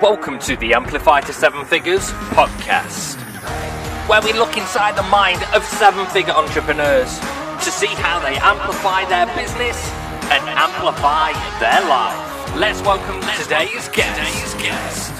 Welcome to the Amplify to Seven Figures podcast, where we look inside the mind of seven figure entrepreneurs to see how they amplify their business and amplify their life. Let's welcome today's guest.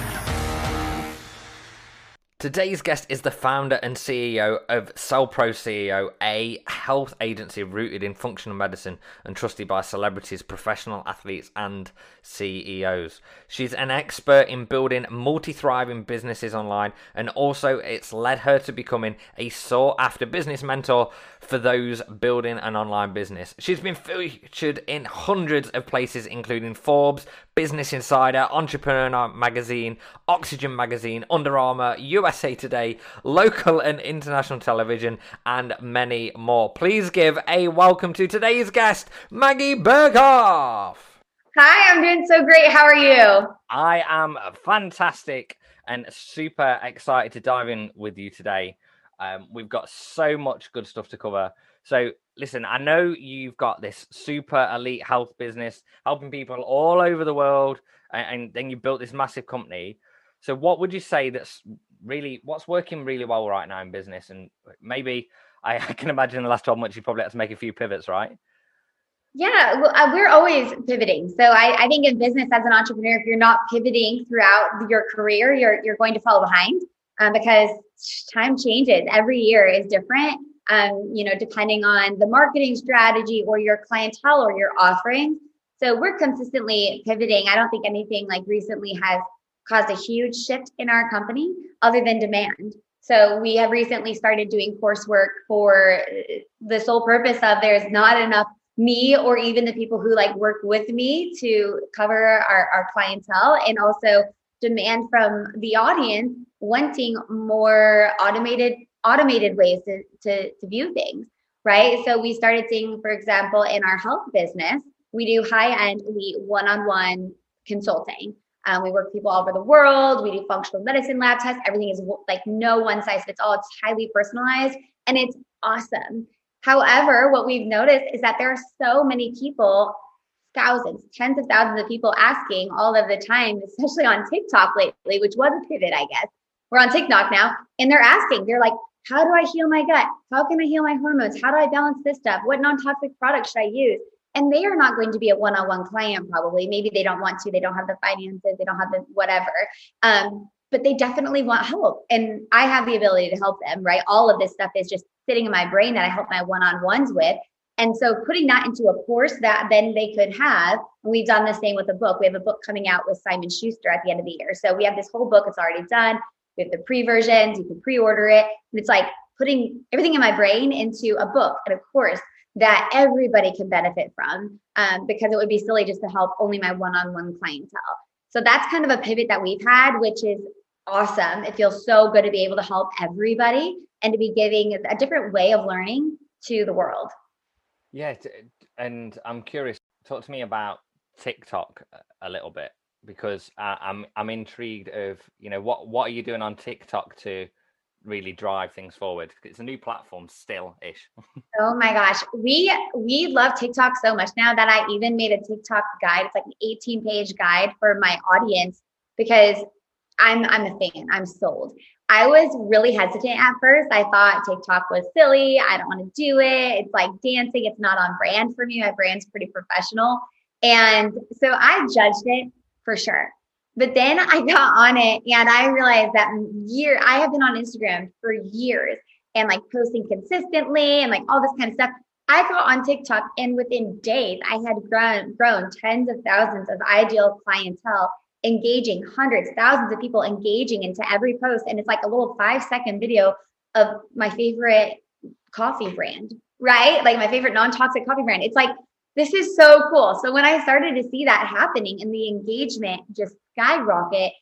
Today's guest. Is the founder and CEO of CellPro CEO, a health agency rooted in functional medicine and trusted by celebrities, professional athletes, and CEOs. She's an expert in building multi thriving businesses online, and also it's led her to becoming a sought after business mentor for those building an online business. She's been featured in hundreds of places, including Forbes, Business Insider, Entrepreneur Magazine, Oxygen Magazine, Under Armour, USA Today, local and international television, and many more. Please give a welcome to today's guest, Maggie Berghoff. Hi, I'm doing so great. How are you? I am fantastic and super excited to dive in with you today. Um, we've got so much good stuff to cover. So, listen, I know you've got this super elite health business helping people all over the world, and, and then you built this massive company. So, what would you say that's really what's working really well right now in business? And maybe I, I can imagine the last 12 months you probably had to make a few pivots, right? Yeah, well, uh, we're always pivoting. So I, I think in business as an entrepreneur, if you're not pivoting throughout your career, you're you're going to fall behind um, because time changes. Every year is different. Um, you know, depending on the marketing strategy or your clientele or your offering. So we're consistently pivoting. I don't think anything like recently has caused a huge shift in our company other than demand. So we have recently started doing coursework for the sole purpose of there's not enough me or even the people who like work with me to cover our, our clientele and also demand from the audience wanting more automated automated ways to, to, to view things right? So we started seeing for example in our health business we do high-end elite one-on-one consulting. Um, we work with people all over the world. We do functional medicine lab tests. Everything is like no one size fits all. It's highly personalized and it's awesome. However, what we've noticed is that there are so many people, thousands, tens of thousands of people asking all of the time, especially on TikTok lately, which was a pivot, I guess. We're on TikTok now, and they're asking, they're like, how do I heal my gut? How can I heal my hormones? How do I balance this stuff? What non toxic products should I use? And they are not going to be a one on one client, probably. Maybe they don't want to, they don't have the finances, they don't have the whatever. Um, but they definitely want help. And I have the ability to help them, right? All of this stuff is just sitting in my brain that I help my one on ones with. And so putting that into a course that then they could have, and we've done the same with a book. We have a book coming out with Simon Schuster at the end of the year. So we have this whole book, it's already done. We have the pre versions, you can pre order it. And it's like putting everything in my brain into a book and a course that everybody can benefit from um, because it would be silly just to help only my one on one clientele. So that's kind of a pivot that we've had, which is awesome. It feels so good to be able to help everybody and to be giving a different way of learning to the world. Yeah, and I'm curious. Talk to me about TikTok a little bit because I'm I'm intrigued of you know what what are you doing on TikTok to really drive things forward it's a new platform still ish oh my gosh we we love tiktok so much now that i even made a tiktok guide it's like an 18 page guide for my audience because i'm i'm a fan i'm sold I was really hesitant at first. I thought TikTok was silly. I don't want to do it. It's like dancing. It's not on brand for me. My brand's pretty professional. And so I judged it for sure. But then I got on it and I realized that year I have been on Instagram for years and like posting consistently and like all this kind of stuff. I got on TikTok and within days I had grown grown tens of thousands of ideal clientele engaging hundreds, thousands of people engaging into every post. And it's like a little five second video of my favorite coffee brand, right? Like my favorite non toxic coffee brand. It's like, this is so cool. So when I started to see that happening and the engagement just skyrocket,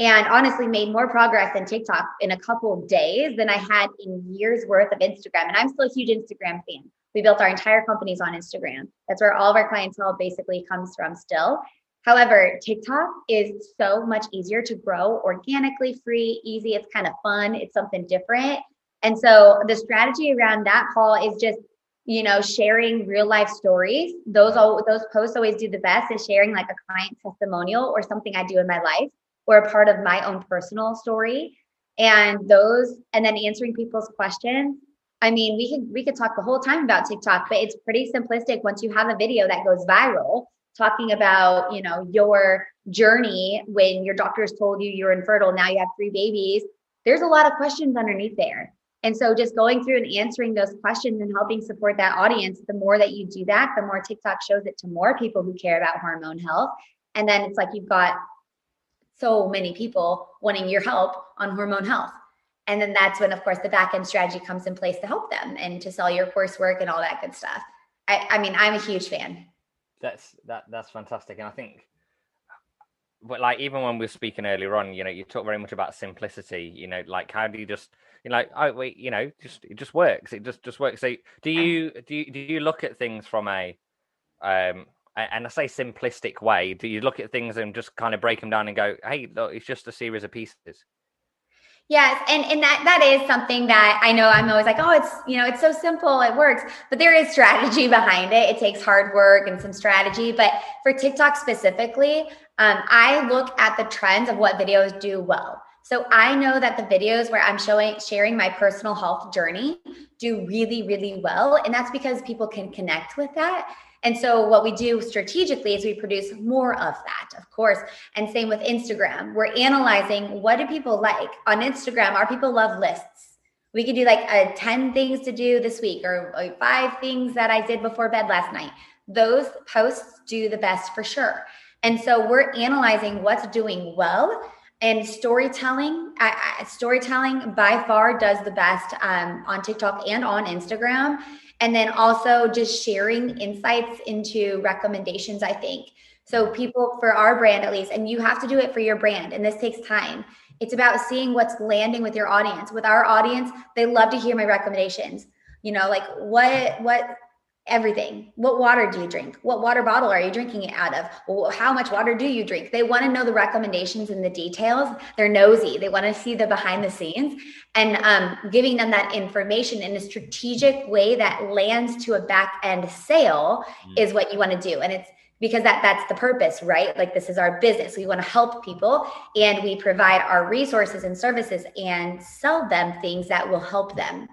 and honestly made more progress in TikTok in a couple of days than I had in years worth of Instagram. And I'm still a huge Instagram fan. We built our entire companies on Instagram. That's where all of our clientele basically comes from still. However, TikTok is so much easier to grow organically, free, easy. It's kind of fun. It's something different. And so the strategy around that call is just, you know, sharing real life stories. Those all those posts always do the best is sharing like a client testimonial or something I do in my life. or a part of my own personal story. And those, and then answering people's questions. I mean, we could we could talk the whole time about TikTok, but it's pretty simplistic once you have a video that goes viral talking about, you know, your journey when your doctors told you you're infertile, now you have three babies. There's a lot of questions underneath there. And so just going through and answering those questions and helping support that audience, the more that you do that, the more TikTok shows it to more people who care about hormone health. And then it's like you've got so many people wanting your help on hormone health. And then that's when, of course, the back end strategy comes in place to help them and to sell your coursework and all that good stuff. I, I mean, I'm a huge fan. That's that that's fantastic. And I think but like even when we were speaking earlier on, you know, you talk very much about simplicity. You know, like how do you just you're like, oh wait, you know, just it just works. It just just works. So do you do you do you look at things from a um and I say simplistic way? Do you look at things and just kind of break them down and go, hey, look, it's just a series of pieces? Yes, and and that that is something that I know I'm always like, oh, it's you know, it's so simple, it works, but there is strategy behind it. It takes hard work and some strategy. But for TikTok specifically, um, I look at the trends of what videos do well. So I know that the videos where I'm showing sharing my personal health journey do really, really well, and that's because people can connect with that and so what we do strategically is we produce more of that, of course. And same with Instagram. We're analyzing what do people like on Instagram? Our people love lists. We could do like a 10 things to do this week or five things that I did before bed last night. Those posts do the best for sure. And so we're analyzing what's doing well and storytelling storytelling by far does the best um, on tiktok and on instagram and then also just sharing insights into recommendations i think. So people for our brand at least and you have to do it for your brand and this takes time. It's about seeing what's landing with your audience. With our audience they love to hear my recommendations. You know like what what everything. What water do you drink? What water bottle are you drinking it out of? How much water do you drink? They want to know the recommendations and the details. They're nosy. They want to see the behind the scenes and um, giving them that information in a strategic way that lands to a back end sale mm. is what you want to do. And it's because that that's the purpose right like this is our business we want to help people and we provide our resources and services and sell them things that will help them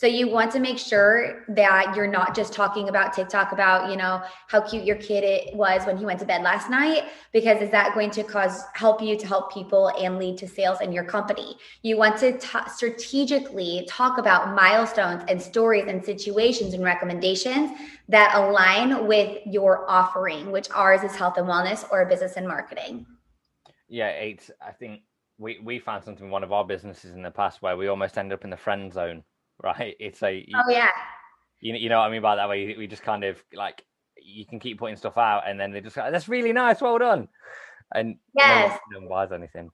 so you want to make sure that you're not just talking about TikTok about, you know, how cute your kid it was when he went to bed last night, because is that going to cause help you to help people and lead to sales in your company? You want to t- strategically talk about milestones and stories and situations and recommendations that align with your offering, which ours is health and wellness or business and marketing. Yeah, it's I think we we found something in one of our businesses in the past where we almost ended up in the friend zone right? It's a you, oh yeah. You you know what I mean by that way? We just kind of like you can keep putting stuff out, and then they just go, that's really nice, well done, and yes, no one, buys anything.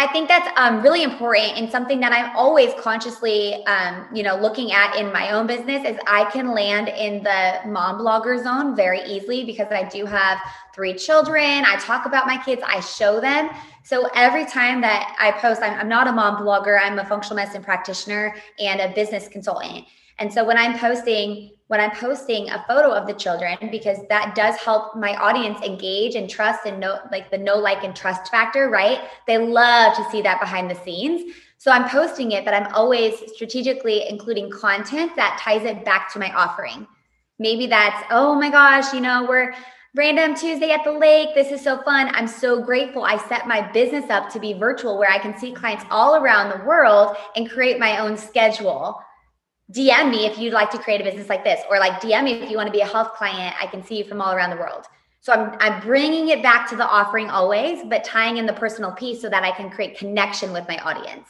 I think that's um, really important and something that I'm always consciously, um, you know, looking at in my own business is I can land in the mom blogger zone very easily because I do have three children. I talk about my kids, I show them. So every time that I post, I'm, I'm not a mom blogger, I'm a functional medicine practitioner and a business consultant. And so when I'm posting when I'm posting a photo of the children because that does help my audience engage and trust and know like the know like and trust factor, right? They love to see that behind the scenes. So I'm posting it, but I'm always strategically including content that ties it back to my offering. Maybe that's, oh my gosh, you know, we're random Tuesday at the lake. This is so fun. I'm so grateful. I set my business up to be virtual where I can see clients all around the world and create my own schedule DM me if you'd like to create a business like this, or like DM me if you want to be a health client. I can see you from all around the world. So I'm, I'm bringing it back to the offering always, but tying in the personal piece so that I can create connection with my audience.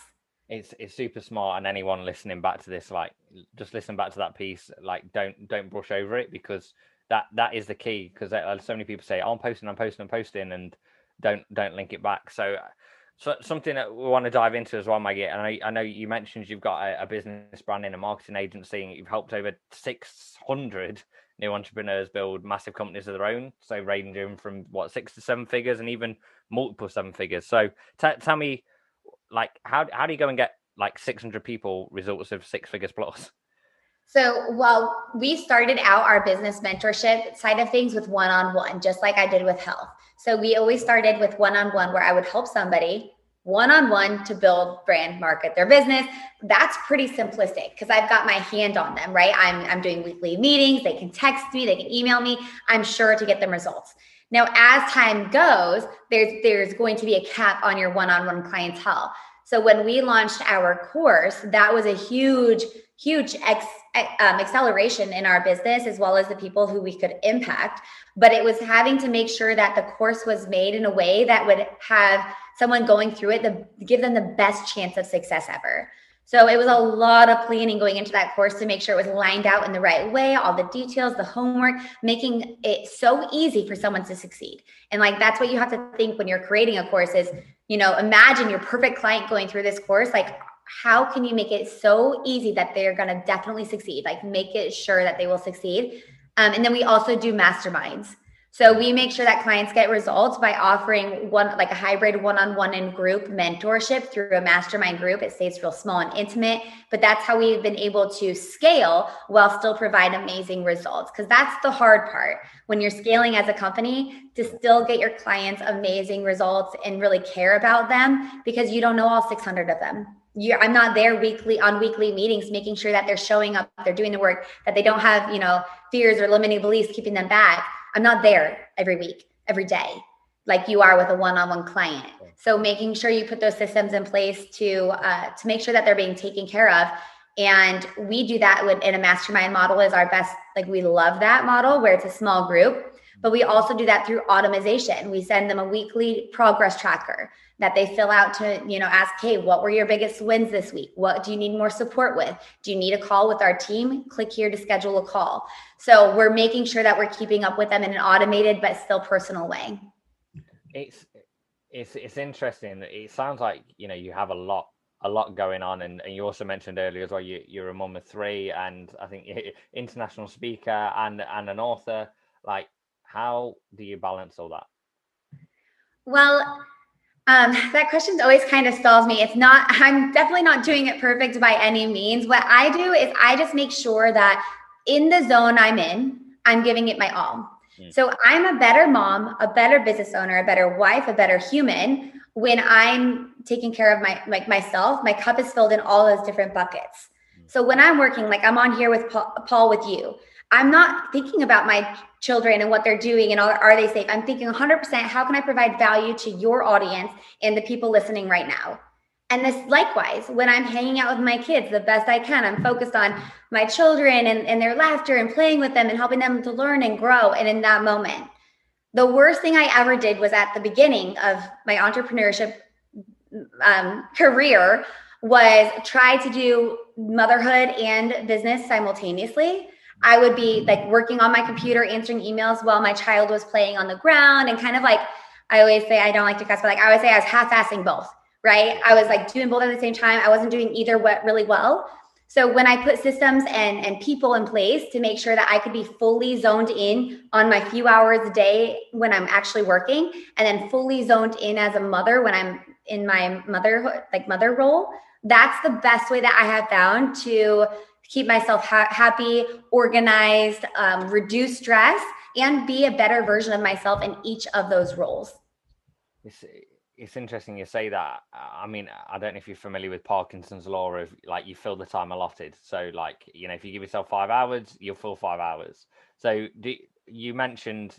It's it's super smart, and anyone listening back to this, like, just listen back to that piece. Like, don't don't brush over it because that that is the key. Because uh, so many people say, oh, "I'm posting, I'm posting, I'm posting," and don't don't link it back. So so something that we want to dive into as well, Maggie. And I, I know you mentioned you've got a, a business branding and marketing agency, and you've helped over six hundred new entrepreneurs build massive companies of their own. So ranging from what six to seven figures, and even multiple seven figures. So t- tell me, like, how how do you go and get like six hundred people results of six figures plus? So, while we started out our business mentorship side of things with one on one, just like I did with health. So, we always started with one on one where I would help somebody one on one to build brand market their business. That's pretty simplistic because I've got my hand on them, right? I'm, I'm doing weekly meetings. They can text me, they can email me. I'm sure to get them results. Now, as time goes, there's there's going to be a cap on your one-on-one clientele. So when we launched our course, that was a huge, huge ex, um, acceleration in our business as well as the people who we could impact. But it was having to make sure that the course was made in a way that would have someone going through it, the, give them the best chance of success ever. So it was a lot of planning going into that course to make sure it was lined out in the right way, all the details, the homework, making it so easy for someone to succeed. And like that's what you have to think when you're creating a course is, you know, imagine your perfect client going through this course like how can you make it so easy that they're going to definitely succeed? Like make it sure that they will succeed. Um, and then we also do masterminds. So we make sure that clients get results by offering one like a hybrid one-on-one and group mentorship through a mastermind group. It stays real small and intimate, but that's how we've been able to scale while still provide amazing results. Because that's the hard part when you're scaling as a company to still get your clients amazing results and really care about them because you don't know all 600 of them. You're, I'm not there weekly on weekly meetings, making sure that they're showing up, they're doing the work, that they don't have, you know, fears or limiting beliefs keeping them back I'm not there every week, every day, like you are with a one-on-one client. So making sure you put those systems in place to uh, to make sure that they're being taken care of. And we do that with, in a mastermind model is our best. Like we love that model where it's a small group, but we also do that through automation. We send them a weekly progress tracker that they fill out to, you know, ask, hey, what were your biggest wins this week? What do you need more support with? Do you need a call with our team? Click here to schedule a call. So we're making sure that we're keeping up with them in an automated but still personal way. It's it's it's interesting. It sounds like you know you have a lot a lot going on and, and you also mentioned earlier as well you, you're a mom of three and i think international speaker and and an author like how do you balance all that well um, that question always kind of stalls me. It's not, I'm definitely not doing it perfect by any means. What I do is I just make sure that in the zone I'm in, I'm giving it my all. Mm. So I'm a better mom, a better business owner, a better wife, a better human when I'm taking care of my like myself. My cup is filled in all those different buckets. Mm. So when I'm working, like I'm on here with Paul, Paul with you, I'm not thinking about my children and what they're doing and are, are they safe. I'm thinking 100% how can I provide value to your audience and the people listening right now? And this likewise, when I'm hanging out with my kids the best I can, I'm focused on my children and, and their laughter and playing with them and helping them to learn and grow. And in that moment, the worst thing I ever did was at the beginning of my entrepreneurship um, career was try to do motherhood and business simultaneously I would be like working on my computer, answering emails while my child was playing on the ground and kind of like, I always say, I don't like to cuss, but like I always say I was half-assing both, right? I was like doing both at the same time. I wasn't doing either what really well. So when I put systems and, and people in place to make sure that I could be fully zoned in on my few hours a day when I'm actually working, and then fully zoned in as a mother when I'm in my motherhood, like mother role, that's the best way that I have found to keep myself ha- happy, organized, um, reduce stress, and be a better version of myself in each of those roles. It's, it's interesting you say that. I mean, I don't know if you're familiar with Parkinson's law of like you fill the time allotted. So, like, you know, if you give yourself five hours, you'll fill five hours. So, do, you mentioned,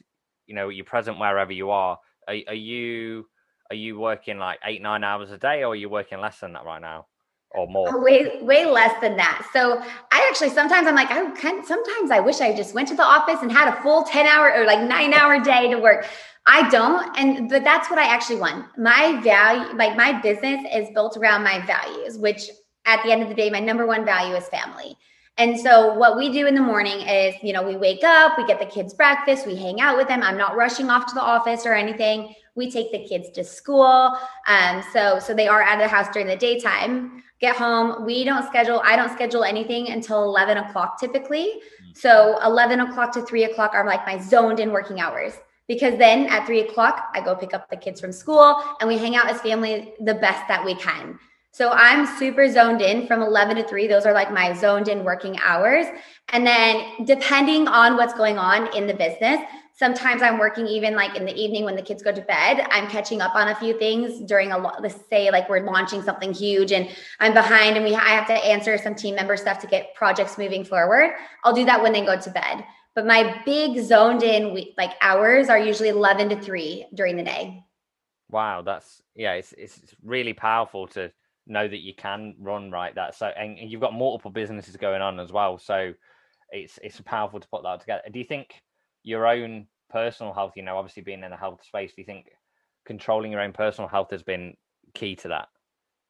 you know, you're present wherever you are. Are, are you are you working like eight nine hours a day, or are you working less than that right now? Or more? Oh, way, way less than that. So I actually sometimes I'm like, I sometimes I wish I just went to the office and had a full 10 hour or like nine hour day to work. I don't. And but that's what I actually want. My value, like my business is built around my values, which at the end of the day, my number one value is family. And so what we do in the morning is, you know, we wake up, we get the kids breakfast, we hang out with them. I'm not rushing off to the office or anything. We take the kids to school. Um, so so they are out of the house during the daytime get home. We don't schedule, I don't schedule anything until 11 o'clock typically. So 11 o'clock to three o'clock are like my zoned in working hours because then at three o'clock, I go pick up the kids from school and we hang out as family the best that we can. So I'm super zoned in from 11 to 3. Those are like my zoned in working hours. And then depending on what's going on in the business, sometimes I'm working even like in the evening when the kids go to bed. I'm catching up on a few things during a let's say like we're launching something huge and I'm behind and we I have to answer some team member stuff to get projects moving forward. I'll do that when they go to bed. But my big zoned in like hours are usually 11 to 3 during the day. Wow, that's yeah, it's it's really powerful to know that you can run right that so and you've got multiple businesses going on as well so it's it's powerful to put that together do you think your own personal health you know obviously being in the health space do you think controlling your own personal health has been key to that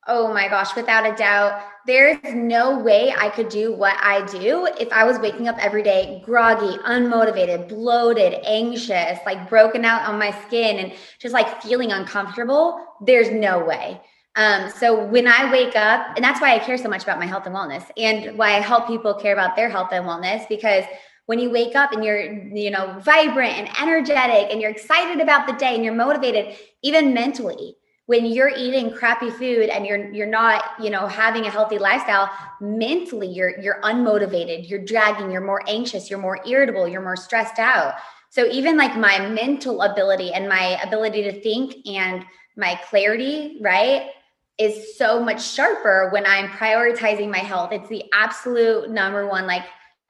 Oh my gosh, without a doubt. There's no way I could do what I do if I was waking up every day groggy, unmotivated, bloated, anxious, like broken out on my skin and just like feeling uncomfortable. There's no way. Um, so when I wake up, and that's why I care so much about my health and wellness and why I help people care about their health and wellness because when you wake up and you're you know vibrant and energetic and you're excited about the day and you're motivated even mentally when you're eating crappy food and you're you're not you know having a healthy lifestyle mentally you're you're unmotivated you're dragging you're more anxious you're more irritable you're more stressed out so even like my mental ability and my ability to think and my clarity right is so much sharper when I'm prioritizing my health. It's the absolute number one, like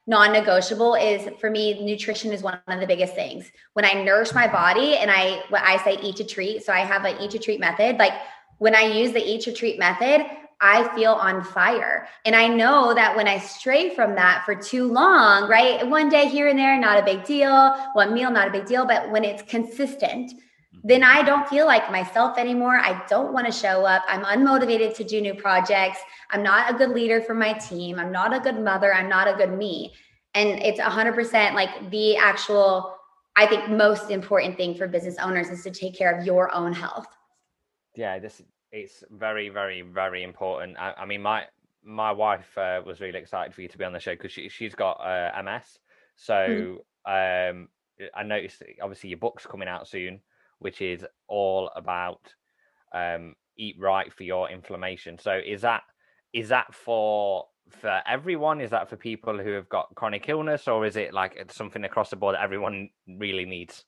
non-negotiable is for me nutrition is one of the biggest things. When i nourish my body and i what i say eat to treat so i have an eat to treat method like when i use the eat to treat method i feel on fire. And i know that when i stray from that for too long right one day here and there not a big deal one meal not a big deal but when it's consistent then I don't feel like myself anymore. I don't want to show up. I'm unmotivated to do new projects. I'm not a good leader for my team. I'm not a good mother. I'm not a good me. And it's 100% like the actual, I think, most important thing for business owners is to take care of your own health. Yeah, this it's very, very, very important. I, I mean, my my wife uh, was really excited for you to be on the show because she she's got uh, MS. So mm-hmm. um, I noticed obviously your book's coming out soon which is all about um, eat right for your inflammation. So is that is that for for everyone? Is that for people who have got chronic illness, or is it like it's something across the board that everyone really needs?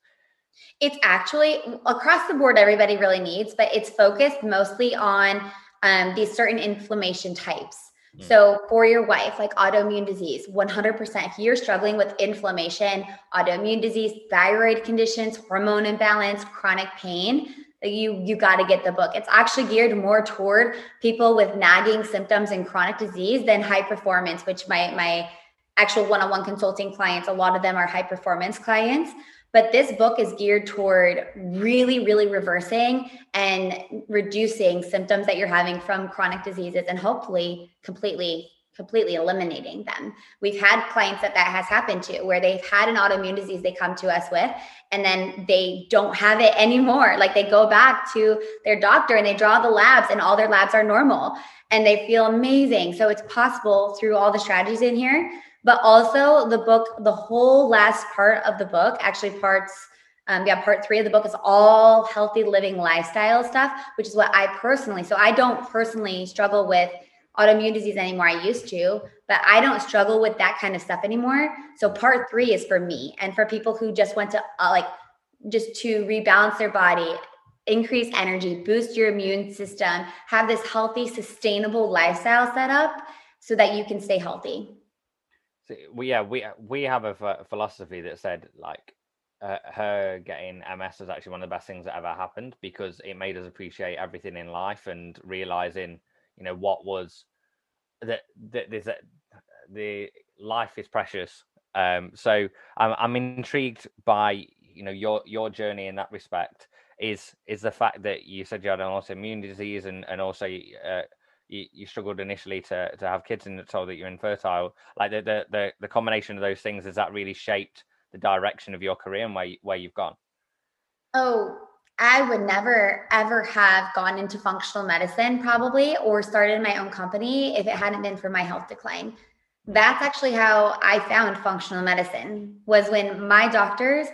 It's actually across the board, everybody really needs, but it's focused mostly on um, these certain inflammation types. Mm. So, for your wife, like autoimmune disease, 100%. If you're struggling with inflammation, autoimmune disease, thyroid conditions, hormone imbalance, chronic pain, you you got to get the book. It's actually geared more toward people with nagging symptoms and chronic disease than high performance, which my my actual one-on-one consulting clients, a lot of them are high performance clients. But this book is geared toward really, really reversing and reducing symptoms that you're having from chronic diseases and hopefully completely completely eliminating them. We've had clients that that has happened to where they've had an autoimmune disease they come to us with and then they don't have it anymore. Like they go back to their doctor and they draw the labs and all their labs are normal and they feel amazing. So it's possible through all the strategies in here but also the book the whole last part of the book actually parts um, yeah part three of the book is all healthy living lifestyle stuff which is what i personally so i don't personally struggle with autoimmune disease anymore. I used to but i don't struggle with that kind of stuff anymore. So part three is for me and for people who just want to uh, like just to rebalance their body increase energy boost your immune system have this healthy sustainable lifestyle set up so that you can stay healthy we yeah we we have a, philosophy that said like uh, her getting MS was actually one of the best things that ever happened because it made us appreciate everything in life and realizing you know what was that that there's a, the life is precious. Um so I'm, I'm intrigued by you know your your journey in that respect. Is is the fact that you said you had an autoimmune disease and and also uh, you, you struggled initially to to have kids and told that you're infertile like the, the the the combination of those things has that really shaped the direction of your career and where you, where you've gone oh I would never ever have gone into functional medicine probably or started my own company if it hadn't been for my health decline. That's actually how I found functional medicine was when my doctors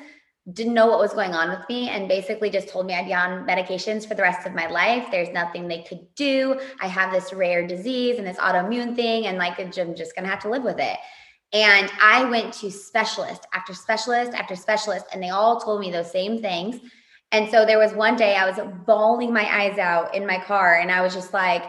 didn't know what was going on with me and basically just told me I'd be on medications for the rest of my life. There's nothing they could do. I have this rare disease and this autoimmune thing, and like I'm just gonna have to live with it. And I went to specialist after specialist after specialist, and they all told me those same things. And so there was one day I was bawling my eyes out in my car, and I was just like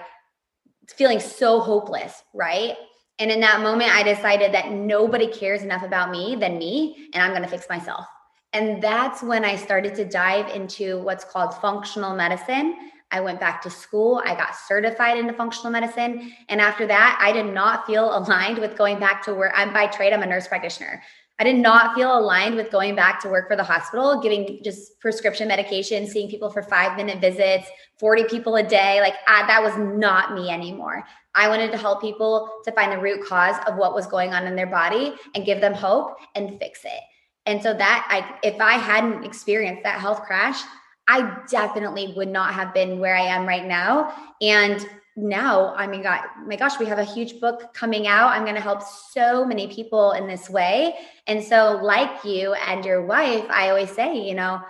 feeling so hopeless, right? And in that moment, I decided that nobody cares enough about me than me, and I'm gonna fix myself. And that's when I started to dive into what's called functional medicine. I went back to school. I got certified into functional medicine. And after that, I did not feel aligned with going back to work. I'm by trade, I'm a nurse practitioner. I did not feel aligned with going back to work for the hospital, giving just prescription medication, seeing people for five minute visits, 40 people a day. Like I, that was not me anymore. I wanted to help people to find the root cause of what was going on in their body and give them hope and fix it. And so that I if I hadn't experienced that health crash, I definitely would not have been where I am right now. And now, I mean, God, my gosh, we have a huge book coming out. I'm going to help so many people in this way. And so, like you and your wife, I always say, you know,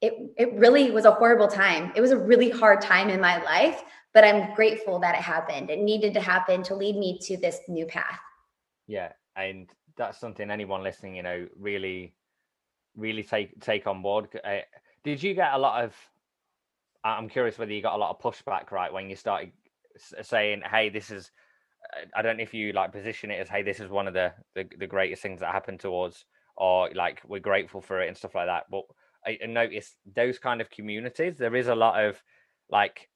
it it really was a horrible time. It was a really hard time in my life, but I'm grateful that it happened. It needed to happen to lead me to this new path. Yeah, and that's something anyone listening, you know, really really take take on board. Uh, did you get a lot of? I'm curious whether you got a lot of pushback right when you started saying, "Hey, this is." Uh, I don't know if you like position it as, "Hey, this is one of the the, the greatest things that happened to us," or like we're grateful for it and stuff like that. But I, I noticed those kind of communities. There is a lot of like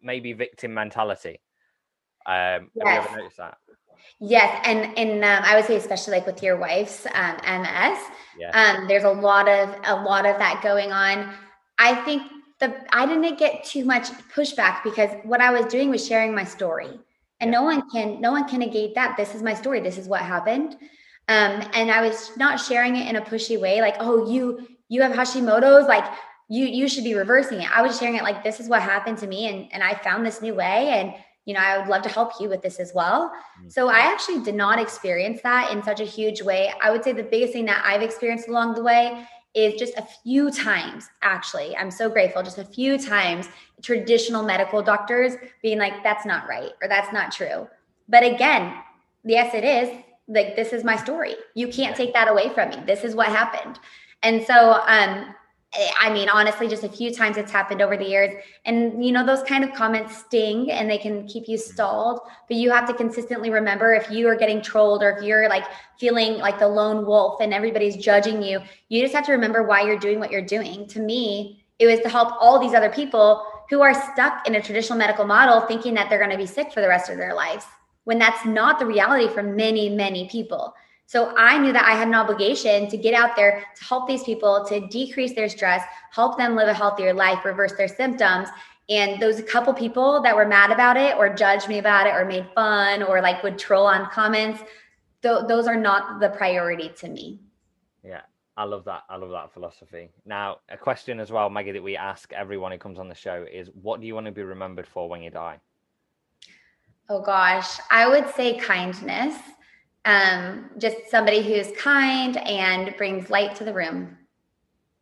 maybe victim mentality. Um, yes. Have you ever noticed that? Yes, and and um, I would say especially like with your wife's um, MS, yeah. um, there's a lot of a lot of that going on. I think the I didn't get too much pushback because what I was doing was sharing my story, and yeah. no one can no one can negate that. This is my story. This is what happened, um, and I was not sharing it in a pushy way, like oh you you have Hashimoto's, like you you should be reversing it. I was sharing it like this is what happened to me, and and I found this new way, and you know, I would love to help you with this as well. Mm-hmm. So I actually did not experience that in such a huge way. I would say the biggest thing that I've experienced along the way is just a few times, actually. I'm so grateful, just a few times, traditional medical doctors being like, that's not right or that's not true. But again, yes, it is. Like, this is my story. You can't take that away from me. This is what happened. And so, um, I mean, honestly, just a few times it's happened over the years. And, you know, those kind of comments sting and they can keep you stalled. But you have to consistently remember if you are getting trolled or if you're like feeling like the lone wolf and everybody's judging you, you just have to remember why you're doing what you're doing. To me, it was to help all these other people who are stuck in a traditional medical model thinking that they're going to be sick for the rest of their lives when that's not the reality for many, many people. So I knew that I had an obligation to get out there to help these people to decrease their stress, help them live a healthier life, reverse their symptoms. And those couple people that were mad about it or judged me about it or made fun or like would troll on comments, th- those are not the priority to me. Yeah, I love that. I love that philosophy. Now, a question as well, Maggie, that we ask everyone who comes on the show is what do you want to be remembered for when you die? Oh gosh, I would say kindness um, just somebody who's kind and brings light to the room.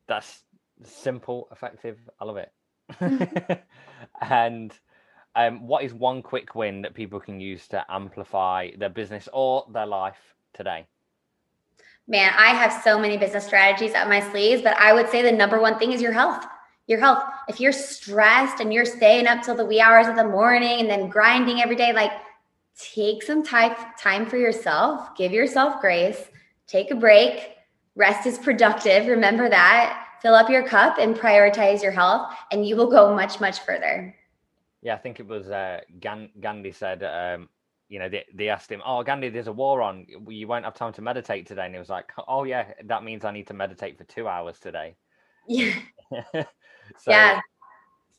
That's simple, effective. I love it. and um, what is one quick win that people can use to amplify their business or their life today? Man, I have so many business strategies up my sleeves, but I would say the number one thing is your health. Your health. If you're stressed and you're staying up till the wee hours of the morning and then grinding every day, like take some time time for yourself. Give yourself grace. Take a break. Rest is productive. Remember that. Fill up your cup and prioritize your health and you will go much much further. Yeah i think it was uh, gandhi said um, you know they, they asked him oh gandhi there's a war on. You won't have time to meditate today. And he was like oh yeah that means i need to meditate for two hours today. Yeah. So yeah.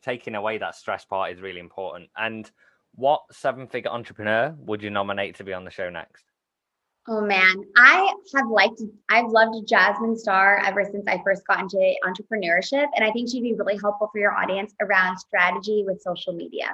taking away that stress part is really important. And what seven figure entrepreneur would you nominate to be on the show next? Oh man, I have liked, I've loved Jasmine Star ever since I first got into entrepreneurship. And I think she'd be really helpful for your audience around strategy with social media.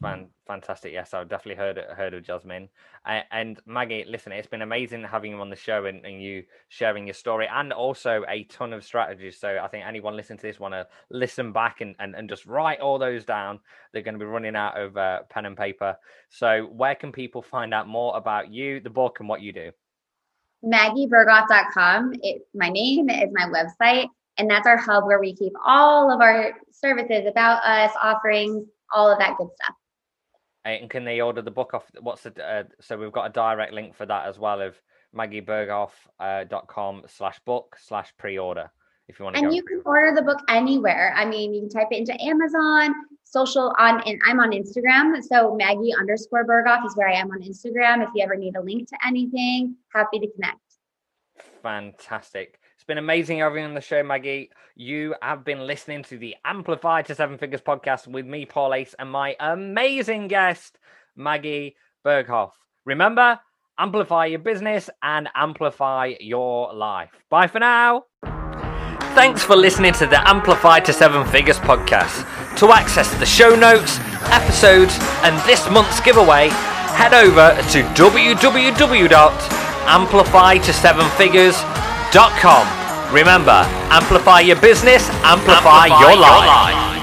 Fan- fantastic. Yes, I've definitely heard heard of Jasmine. And Maggie, listen, it's been amazing having you on the show and, and, you sharing your story and also a ton of strategies. So I think anyone listening to this want to listen back and, and, and just write all those down. They're going to be running out of uh, pen and paper. So where can people find out more about you, the book, and what you do? MaggieBerghoff.com. It's my name, is my website, and that's our hub where we keep all of our services about us, offerings, all of that good stuff. And can they order the book off? What's the uh, so we've got a direct link for that as well of maggieberghoff.com uh, slash book slash pre-order if you want to. And you can order the book anywhere. I mean, you can type it into Amazon, social on, and I'm on Instagram. So Maggie underscore Berghoff is where I am on Instagram. If you ever need a link to anything, happy to connect. Fantastic been amazing having you on the show, Maggie. You have been listening to the Amplify to Seven Figures podcast with me, Paul Ace, and my amazing guest, Maggie Berghoff. Remember, amplify your business and amplify your life. Bye for now. Thanks for listening to the Amplify to Seven Figures podcast. To access the show notes, episodes, and this month's giveaway, head over to www.amplify7figures.com. Remember, amplify your business, amplify, amplify your, life. your life.